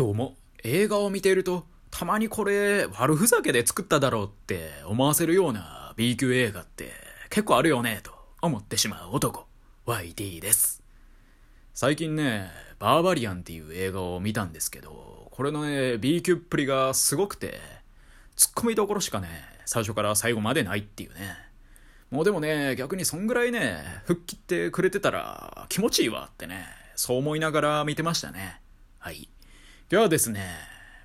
どうも、映画を見ていると、たまにこれ悪ふざけで作っただろうって思わせるような B 級映画って結構あるよねと思ってしまう男、YD です。最近ね、バーバリアンっていう映画を見たんですけど、これのね、B 級っぷりがすごくて、ツッコミどころしかね、最初から最後までないっていうね。もうでもね、逆にそんぐらいね、吹っ切ってくれてたら気持ちいいわってね、そう思いながら見てましたね。はい。今日はですね、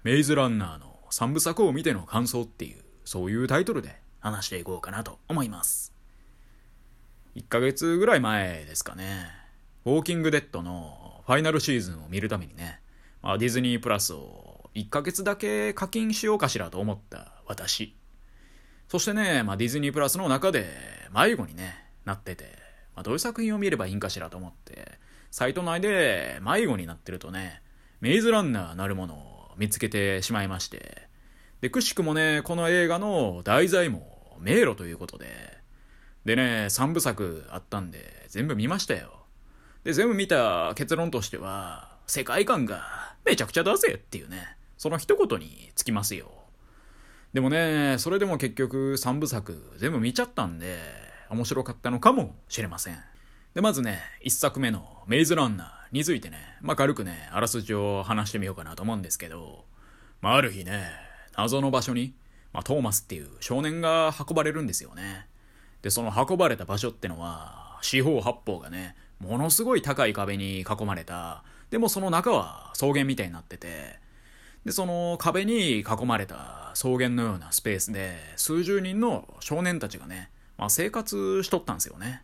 メイズランナーの3部作を見ての感想っていう、そういうタイトルで話していこうかなと思います。1ヶ月ぐらい前ですかね、ウォーキングデッドのファイナルシーズンを見るためにね、まあ、ディズニープラスを1ヶ月だけ課金しようかしらと思った私。そしてね、まあ、ディズニープラスの中で迷子にね、なってて、まあ、どういう作品を見ればいいんかしらと思って、サイト内で迷子になってるとね、メイズランナーなるものを見つけてしまいまして、で、くしくもね、この映画の題材も迷路ということで、でね、3部作あったんで、全部見ましたよ。で、全部見た結論としては、世界観がめちゃくちゃだぜっていうね、その一言につきますよ。でもね、それでも結局3部作全部見ちゃったんで、面白かったのかもしれません。で、まずね、1作目のメイズランナーについてね、まあ、軽くね、あらすじを話してみようかなと思うんですけど、まあ、ある日ね、謎の場所に、まあ、トーマスっていう少年が運ばれるんですよね。で、その運ばれた場所ってのは、四方八方がね、ものすごい高い壁に囲まれた、でもその中は草原みたいになってて、で、その壁に囲まれた草原のようなスペースで、数十人の少年たちがね、まあ、生活しとったんですよね。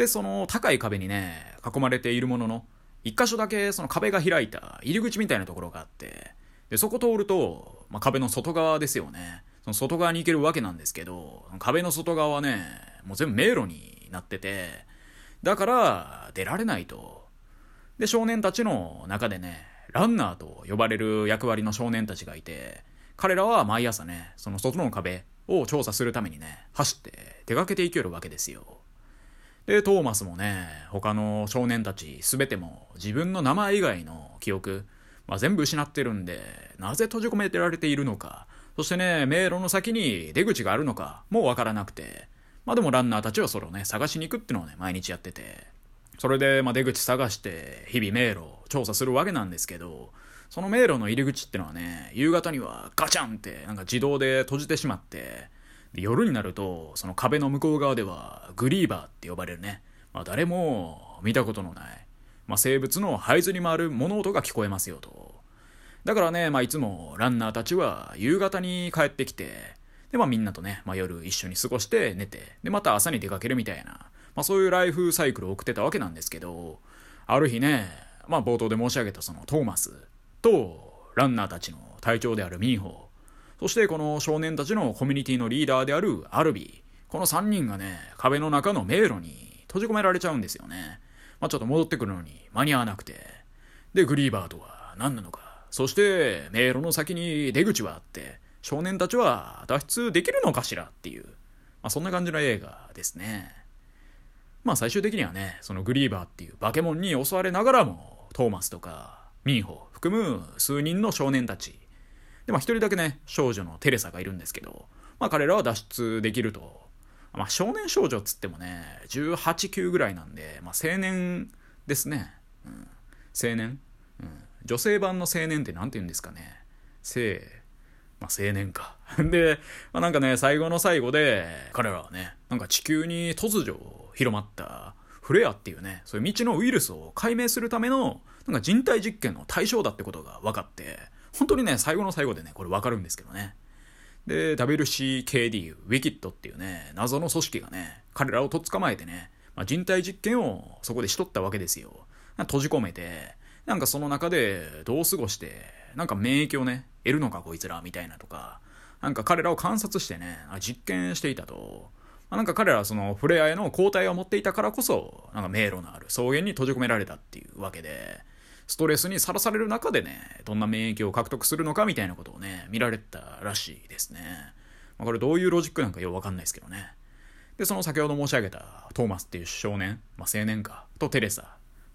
で、その高い壁にね、囲まれているものの、一箇所だけその壁が開いた入り口みたいなところがあって、で、そこ通ると、まあ、壁の外側ですよね。その外側に行けるわけなんですけど、壁の外側はね、もう全部迷路になってて、だから出られないと。で、少年たちの中でね、ランナーと呼ばれる役割の少年たちがいて、彼らは毎朝ね、その外の壁を調査するためにね、走って出かけていけるわけですよ。で、トーマスもね、他の少年たちすべても自分の名前以外の記憶、まあ、全部失ってるんで、なぜ閉じ込めてられているのか、そしてね、迷路の先に出口があるのかもわからなくて、まあでもランナーたちはそれをね、探しに行くってのをね、毎日やってて、それで、まあ、出口探して、日々迷路を調査するわけなんですけど、その迷路の入り口ってのはね、夕方にはガチャンってなんか自動で閉じてしまって、夜になると、その壁の向こう側ではグリーバーって呼ばれるね、まあ、誰も見たことのない、まあ、生物の這いずり回る物音が聞こえますよと。だからね、まあ、いつもランナーたちは夕方に帰ってきて、で、まあみんなとね、まあ夜一緒に過ごして寝て、で、また朝に出かけるみたいな、まあそういうライフサイクルを送ってたわけなんですけど、ある日ね、まあ冒頭で申し上げたそのトーマスとランナーたちの隊長であるミーホー、そしてこの少年たちのコミュニティのリーダーであるアルビー、この3人がね、壁の中の迷路に閉じ込められちゃうんですよね。まあちょっと戻ってくるのに間に合わなくて。で、グリーバーとは何なのか。そして迷路の先に出口はあって、少年たちは脱出できるのかしらっていう、まあ、そんな感じの映画ですね。まあ最終的にはね、そのグリーバーっていう化け物に襲われながらも、トーマスとかミーホ含む数人の少年たち。で、まあ一人だけね、少女のテレサがいるんですけど、まあ彼らは脱出できると。まあ少年少女っつってもね、18、9ぐらいなんで、まあ青年ですね。うん、青年、うん。女性版の青年って何て言うんですかね。性、まあ、青年か。で、まあ、なんかね、最後の最後で、彼らはね、なんか地球に突如広まったフレアっていうね、そういう未知のウイルスを解明するための、なんか人体実験の対象だってことが分かって、本当にね、最後の最後でね、これ分かるんですけどね。で、WCKD、ウィキッドっていうね、謎の組織がね、彼らをとっ捕まえてね、まあ、人体実験をそこでしとったわけですよ。閉じ込めて、なんかその中でどう過ごして、なんか免疫をね、得るのかこいつらみたいなとか、なんか彼らを観察してね、実験していたと。まあなんか彼らはそのフレアへの抗体を持っていたからこそ、なんか迷路のある草原に閉じ込められたっていうわけで、ストレスにさらされる中でね、どんな免疫を獲得するのかみたいなことをね、見られたらしいですね。まあ、これどういうロジックなんかよくわかんないですけどね。で、その先ほど申し上げたトーマスっていう少年、まあ、青年か、とテレサ。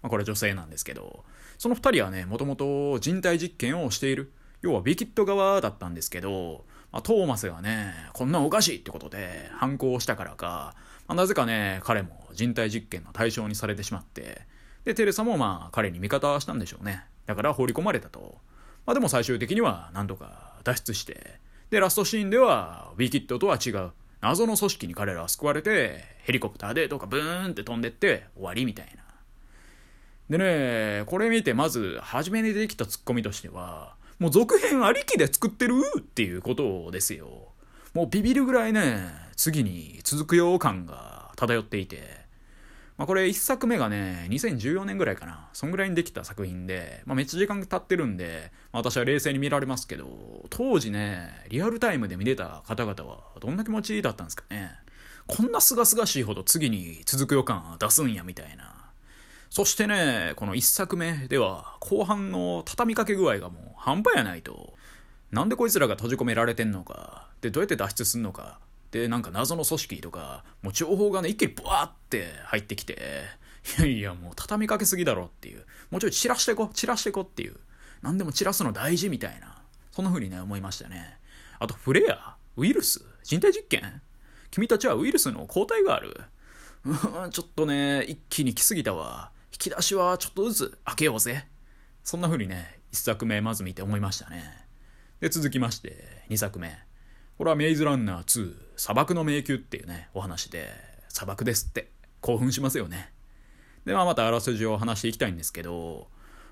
まあ、これ女性なんですけど、その二人はね、もともと人体実験をしている。要はビキッド側だったんですけど、まあ、トーマスがね、こんなおかしいってことで反抗したからか、まあ、なぜかね、彼も人体実験の対象にされてしまって、で、テレサもまあ彼に味方したんでしょうね。だから放り込まれたと。まあでも最終的には何とか脱出して、で、ラストシーンでは、ウィキッドとは違う、謎の組織に彼らは救われて、ヘリコプターでどっかブーンって飛んでって終わりみたいな。でね、これ見てまず初めに出てきたツッコミとしては、もう続編ありきで作ってるっていうことですよ。もうビビるぐらいね、次に続くよう感が漂っていて、まあ、これ1作目がね、2014年ぐらいかな。そんぐらいにできた作品で、まあ、めっちゃ時間経ってるんで、まあ、私は冷静に見られますけど、当時ね、リアルタイムで見れた方々はどんな気持ちだったんですかね。こんな清々しいほど次に続く予感出すんや、みたいな。そしてね、この1作目では、後半の畳みかけ具合がもう半端やないと。なんでこいつらが閉じ込められてんのか、で、どうやって脱出すんのか、で、なんか謎の組織とか、もう情報がね、一気にブワーって入ってきて、いやいや、もう畳みかけすぎだろっていう。もうちょい散らしてこ、散らしてこっていう。何でも散らすの大事みたいな。そんな風にね、思いましたね。あと、フレアウイルス人体実験君たちはウイルスの抗体がある。うん、ちょっとね、一気に来すぎたわ。引き出しはちょっとずつ開けようぜ。そんな風にね、一作目まず見て思いましたね。で、続きまして、二作目。これはメイズランナー2、砂漠の迷宮っていうね、お話で、砂漠ですって、興奮しますよね。で、まあまたあらすじを話していきたいんですけど、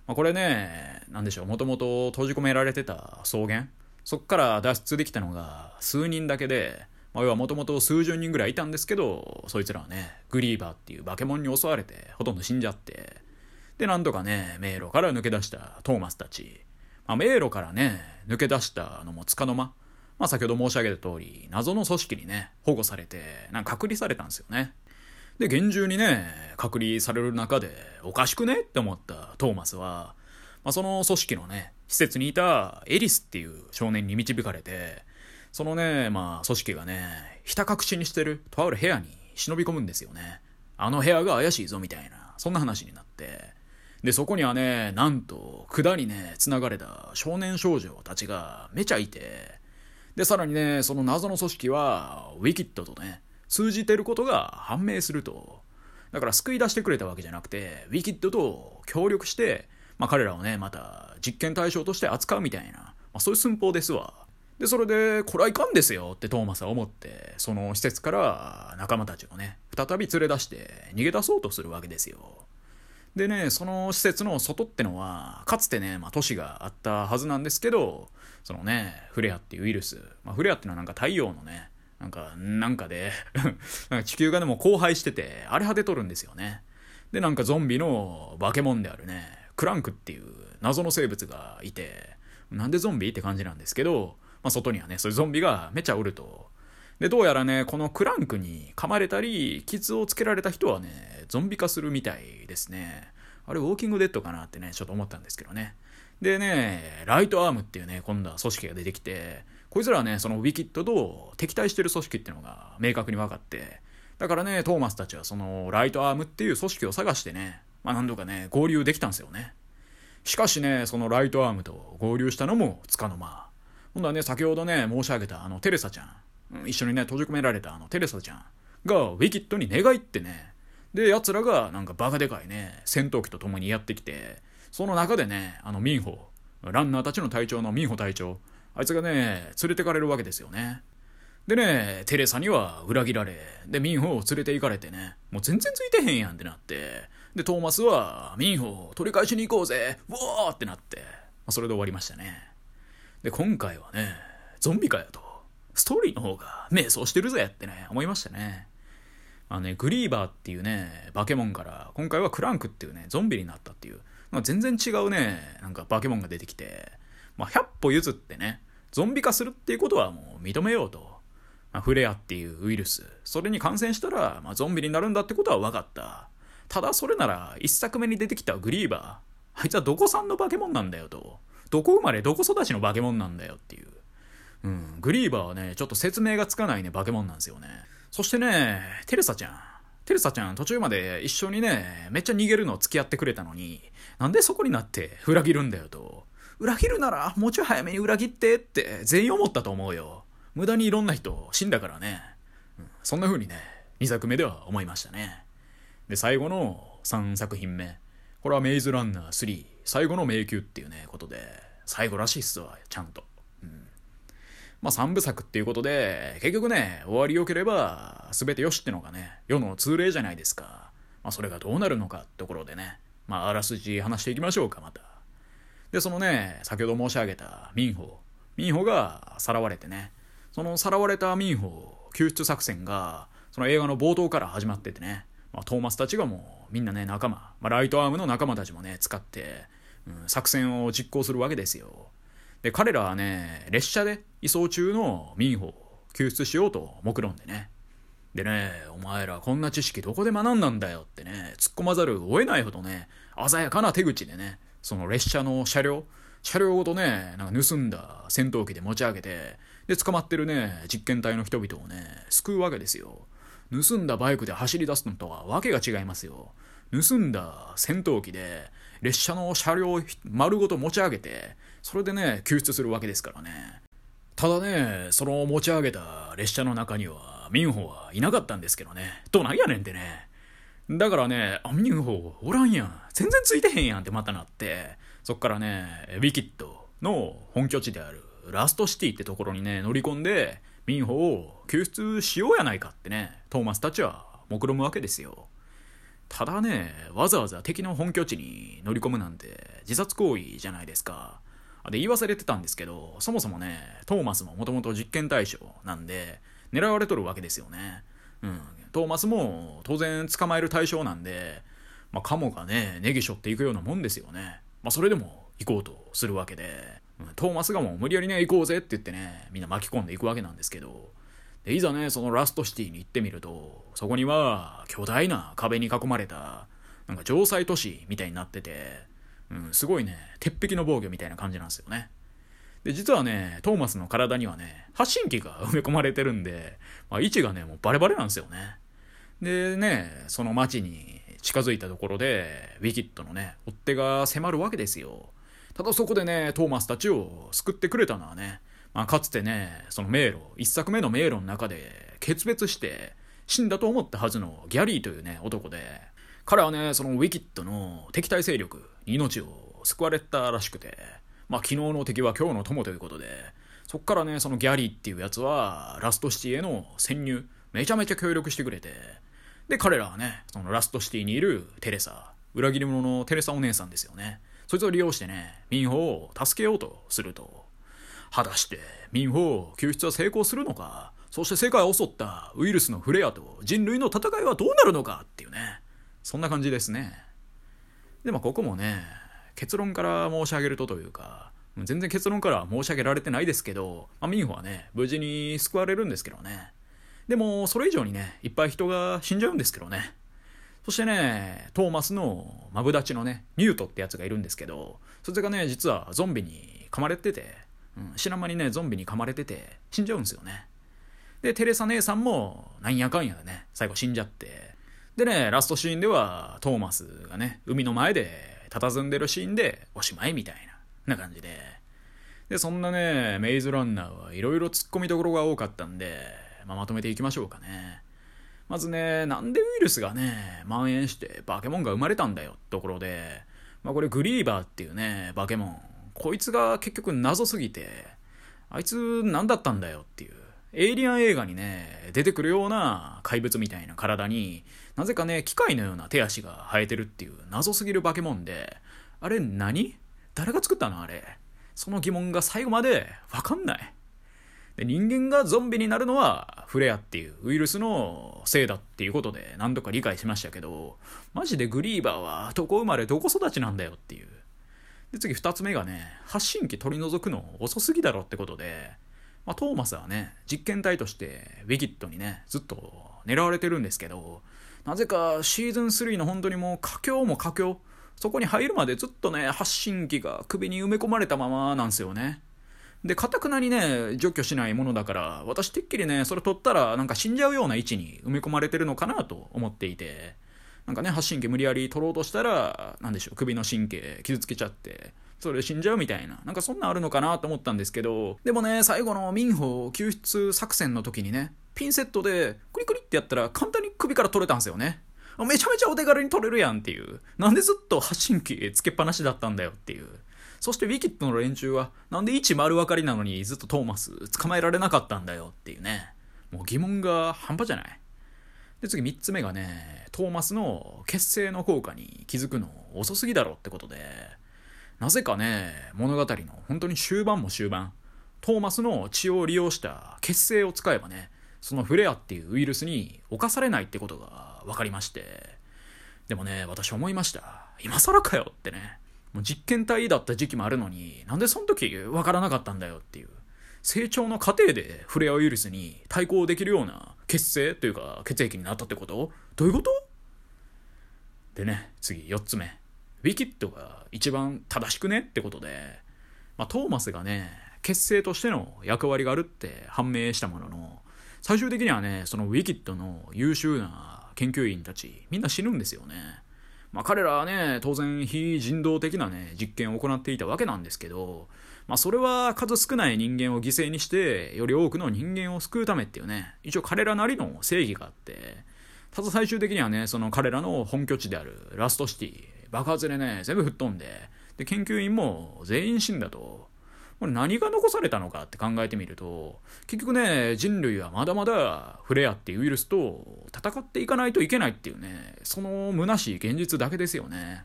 まあ、これね、なんでしょう、もともと閉じ込められてた草原、そっから脱出できたのが数人だけで、まあ、要はもともと数十人ぐらいいたんですけど、そいつらはね、グリーバーっていう化け物に襲われて、ほとんど死んじゃって、で、なんとかね、迷路から抜け出したトーマスたち、まあ、迷路からね、抜け出したのもつかの間、まあ先ほど申し上げた通り、謎の組織にね、保護されて、なんか隔離されたんですよね。で、厳重にね、隔離される中で、おかしくね？って思ったトーマスは、まあ、その組織のね、施設にいたエリスっていう少年に導かれて、そのね、まあ、組織がね、ひた隠しにしてるとある部屋に忍び込むんですよね。あの部屋が怪しいぞみたいな、そんな話になって。で、そこにはね、なんと、管にね、繋がれた少年少女たちがめちゃいて、で、さらにね、その謎の組織は、ウィキッドとね、通じてることが判明すると。だから救い出してくれたわけじゃなくて、ウィキッドと協力して、まあ彼らをね、また実験対象として扱うみたいな、まあそういう寸法ですわ。で、それで、これはいかんですよってトーマスは思って、その施設から仲間たちをね、再び連れ出して逃げ出そうとするわけですよ。でね、その施設の外ってのは、かつてね、まあ都市があったはずなんですけど、そのね、フレアっていうウイルス。まあ、フレアっていうのはなんか太陽のね、なんか、なんかで なんか地球がでも荒廃してて、荒れ果てとるんですよね。で、なんかゾンビの化け物であるね、クランクっていう謎の生物がいて、なんでゾンビって感じなんですけど、まあ、外にはね、そういうゾンビがめちゃおると。で、どうやらね、このクランクに噛まれたり、傷をつけられた人はね、ゾンビ化するみたいですね。あれ、ウォーキングデッドかなってね、ちょっと思ったんですけどね。でね、ライトアームっていうね、今度は組織が出てきて、こいつらはね、そのウィキッドと敵対してる組織っていうのが明確に分かって、だからね、トーマスたちはそのライトアームっていう組織を探してね、まあ何度かね、合流できたんですよね。しかしね、そのライトアームと合流したのもつかの間。今度はね、先ほどね、申し上げたあのテレサちゃん、一緒にね、閉じ込められたあのテレサちゃんがウィキッドに寝返ってね、で、奴らがなんかバカでかいね、戦闘機と共にやってきて、その中でね、あのミンホ、ランナーたちの隊長のミンホ隊長、あいつがね、連れてかれるわけですよね。でね、テレサには裏切られ、で、ミンホを連れて行かれてね、もう全然ついてへんやんってなって、で、トーマスは、ミンホ取り返しに行こうぜ、ウォーってなって、まあ、それで終わりましたね。で、今回はね、ゾンビかよと、ストーリーの方が迷走してるぜってね、思いましたね。あのね、グリーバーっていうね、化け物から、今回はクランクっていうね、ゾンビになったっていう、まあ、全然違うね、なんか化け物が出てきて、まあ、100歩譲ってね、ゾンビ化するっていうことはもう認めようと。まあ、フレアっていうウイルス、それに感染したら、まあ、ゾンビになるんだってことは分かった。ただそれなら、一作目に出てきたグリーバー、あいつはどこ産の化け物なんだよと。どこ生まれどこ育ちの化け物なんだよっていう。うん、グリーバーはね、ちょっと説明がつかないね、化け物なんですよね。そしてね、テレサちゃん。テルサちゃん途中まで一緒にね、めっちゃ逃げるの付き合ってくれたのに、なんでそこになって裏切るんだよと。裏切るならもうちょい早めに裏切ってって全員思ったと思うよ。無駄にいろんな人死んだからね。うん、そんな風にね、2作目では思いましたね。で、最後の3作品目。これはメイズランナー3、最後の迷宮っていうね、ことで、最後らしいっすわ、ちゃんと。まあ3部作っていうことで、結局ね、終わり良ければ、全て良しってのがね、世の通例じゃないですか。まあそれがどうなるのかってところでね、まああらすじ話していきましょうか、また。で、そのね、先ほど申し上げた民法。民法がさらわれてね、そのさらわれた民法救出作戦が、その映画の冒頭から始まっててね、まあ、トーマスたちがもうみんなね、仲間、まあ、ライトアームの仲間たちもね、使って、うん、作戦を実行するわけですよ。で、彼らはね、列車で移送中の民法を救出しようと目論んでね。でね、お前らこんな知識どこで学んだんだよってね、突っ込まざるを得ないほどね、鮮やかな手口でね、その列車の車両、車両ごとね、なんか盗んだ戦闘機で持ち上げて、で、捕まってるね、実験体の人々をね、救うわけですよ。盗んだバイクで走り出すのとはわけが違いますよ。盗んだ戦闘機で列車の車両丸ごと持ち上げて、それでね、救出するわけですからね。ただね、その持ち上げた列車の中には、民ンはいなかったんですけどね。どないやねんってね。だからね、あ、ミンホおらんやん。全然ついてへんやんってまたなって、そっからね、ウィキッドの本拠地であるラストシティってところにね、乗り込んで、民ンを救出しようやないかってね、トーマスたちは目論むわけですよ。ただね、わざわざ敵の本拠地に乗り込むなんて自殺行為じゃないですか。で、言わされてたんですけど、そもそもね、トーマスももともと実験対象なんで、狙われとるわけですよね。うん。トーマスも当然捕まえる対象なんで、まあ、カモがね、ネギしょっていくようなもんですよね。まあ、それでも行こうとするわけで、トーマスがもう無理やりね、行こうぜって言ってね、みんな巻き込んでいくわけなんですけど、で、いざね、そのラストシティに行ってみると、そこには巨大な壁に囲まれた、なんか城塞都市みたいになってて、うん、すごいね、鉄壁の防御みたいな感じなんですよね。で、実はね、トーマスの体にはね、発信機が埋め込まれてるんで、まあ、位置がね、もうバレバレなんですよね。でね、その街に近づいたところで、ウィキッドのね、追っ手が迫るわけですよ。ただそこでね、トーマスたちを救ってくれたのはね、まあ、かつてね、その迷路、一作目の迷路の中で決別して死んだと思ったはずのギャリーというね、男で、彼はね、そのウィキッドの敵対勢力に命を救われたらしくて、まあ昨日の敵は今日の友ということで、そっからね、そのギャリーっていうやつは、ラストシティへの潜入、めちゃめちゃ協力してくれて、で、彼らはね、そのラストシティにいるテレサ、裏切り者のテレサお姉さんですよね。そいつを利用してね、民法を助けようとすると。果たして、民法救出は成功するのか？そして世界を襲ったウイルスのフレアと人類の戦いはどうなるのかっていうね。そんな感じですね。でもここもね、結論から申し上げるとというか、全然結論から申し上げられてないですけど、まあ、ミンホはね、無事に救われるんですけどね。でも、それ以上にね、いっぱい人が死んじゃうんですけどね。そしてね、トーマスのマブダチのね、ニュートってやつがいるんですけど、そいつがね、実はゾンビに噛まれてて、うん、知らん間にね、ゾンビに噛まれてて、死んじゃうんですよね。で、テレサ姉さんも、なんやかんやでね、最後死んじゃって、でね、ラストシーンでは、トーマスがね、海の前で、佇んでるシーンで、おしまいみたいな、な感じで。で、そんなね、メイズランナーはいろいろ突っ込みどころが多かったんで、まあ、まとめていきましょうかね。まずね、なんでウイルスがね、蔓延してバケモンが生まれたんだよところで、まあこれグリーバーっていうね、バケモン。こいつが結局謎すぎて、あいつ何だったんだよっていう。エイリアン映画にね、出てくるような怪物みたいな体に、なぜかね、機械のような手足が生えてるっていう謎すぎるバケモンで、あれ何？誰が作ったの？あれ。その疑問が最後までわかんない。で人間がゾンビになるのはフレアっていうウイルスのせいだっていうことで何度か理解しましたけどマジでグリーバーはどこ生まれどこ育ちなんだよっていうで次2つ目がね発信機取り除くの遅すぎだろってことで、まあ、トーマスはね実験体としてウィキッドにねずっと狙われてるんですけどなぜかシーズン3の本当にもう佳境も佳境そこに入るまでずっとね発信機が首に埋め込まれたままなんですよね。で、かたくなにね、除去しないものだから、私てっきりね、それ取ったらなんか死んじゃうような位置に埋め込まれてるのかなと思っていて、なんかね、発信機無理やり取ろうとしたら、なんでしょう、首の神経傷つけちゃって、それ死んじゃうみたいな、なんかそんなんあるのかなと思ったんですけど、でもね、最後の民法救出作戦の時にね、ピンセットでクリクリってやったら簡単に首から取れたんですよね。めちゃめちゃお手軽に取れるやんっていう。なんでずっと発信機つけっぱなしだったんだよっていう。そしてウィキッドの連中は、なんで1丸分かりなのにずっとトーマス捕まえられなかったんだよっていうね。もう疑問が半端じゃないで、次3つ目がね、トーマスの結成の効果に気づくの遅すぎだろってことで、なぜかね、物語の本当に終盤も終盤、トーマスの血を利用した結成を使えばね、そのフレアっていうウイルスに侵されないってことが分かりまして、でもね、私思いました。今更かよってね。もう実験体だった時期もあるのに、なんでその時分からなかったんだよっていう。成長の過程でフレアウイルスに対抗できるような血清というか血液になったってこと？どういうこと？でね、次4つ目。ウィキッドが一番正しくね？ってことで、まあ、トーマスがね、血清としての役割があるって判明したものの、最終的にはね、そのウィキッドの優秀な研究員たち、みんな死ぬんですよね。まあ、彼らはね、当然非人道的なね、実験を行っていたわけなんですけど、まあ、それは数少ない人間を犠牲にして、より多くの人間を救うためっていうね、一応彼らなりの正義があって、ただ最終的にはね、その彼らの本拠地であるラストシティ、爆発でね、全部吹っ飛んで、で、研究員も全員死んだと。これ何が残されたのかって考えてみると、結局ね、人類はまだまだフレアっていうウイルスと戦っていかないといけないっていうね、その虚しい現実だけですよね。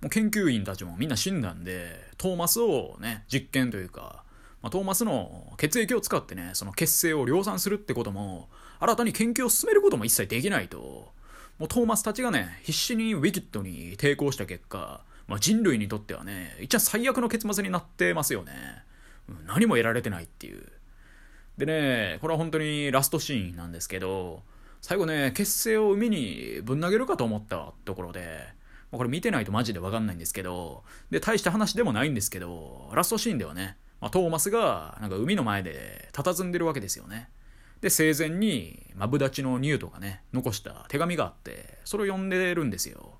もう研究員たちもみんな死んだんで、トーマスをね、実験というか、まあ、トーマスの血液を使ってね、その血清を量産するってことも、新たに研究を進めることも一切できないと、もうトーマスたちがね、必死にウィキッドに抵抗した結果、まあ、人類にとってはね、一番最悪の結末になってますよね。何も得られてないっていう。でね、これは本当にラストシーンなんですけど、最後ね、結成を海にぶん投げるかと思ったところで、これ見てないとマジでわかんないんですけど、で、大した話でもないんですけど、ラストシーンではね、まあ、トーマスがなんか海の前で佇んでるわけですよね。で、生前にマブダチのニュートがね、残した手紙があって、それを読んでるんですよ。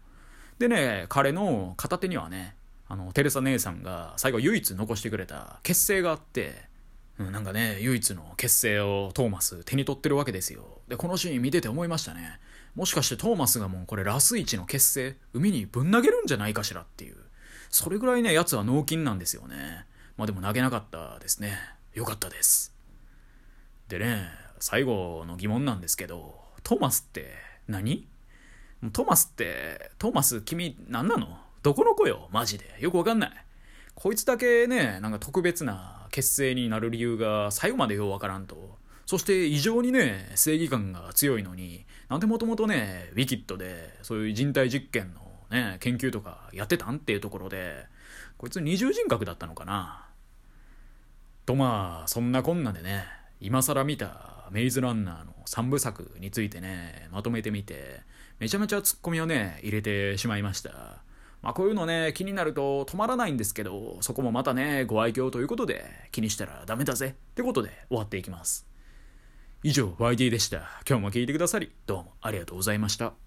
でね、彼の片手にはね、あの、テレサ姉さんが最後唯一残してくれた結成があって、うん、なんかね、唯一の結成をトーマス手に取ってるわけですよ。で、このシーン見てて思いましたね。もしかしてトーマスがもうこれラス1の結成、海にぶん投げるんじゃないかしらっていう。それぐらいね、奴は脳筋なんですよね。まあでも投げなかったですね。よかったです。でね、最後の疑問なんですけど、トーマスって何？トーマスって、トーマス君何なの？どこの子よ？マジで。よくわかんない。こいつだけね、なんか特別な結成になる理由が最後までようわからんと。そして異常にね、正義感が強いのに、なんでもともとね、ウィキッドで、そういう人体実験のね、研究とかやってたんっていうところで、こいつ二重人格だったのかな。とまあ、そんなこんなでね、今更見たメイズランナーの3部作についてね、まとめてみて、めちゃめちゃツッコミをね、入れてしまいました。まあこういうのね、気になると止まらないんですけど、そこもまたね、ご愛嬌ということで、気にしたらダメだぜってことで終わっていきます。以上、YD でした。今日も聞いてくださり、どうもありがとうございました。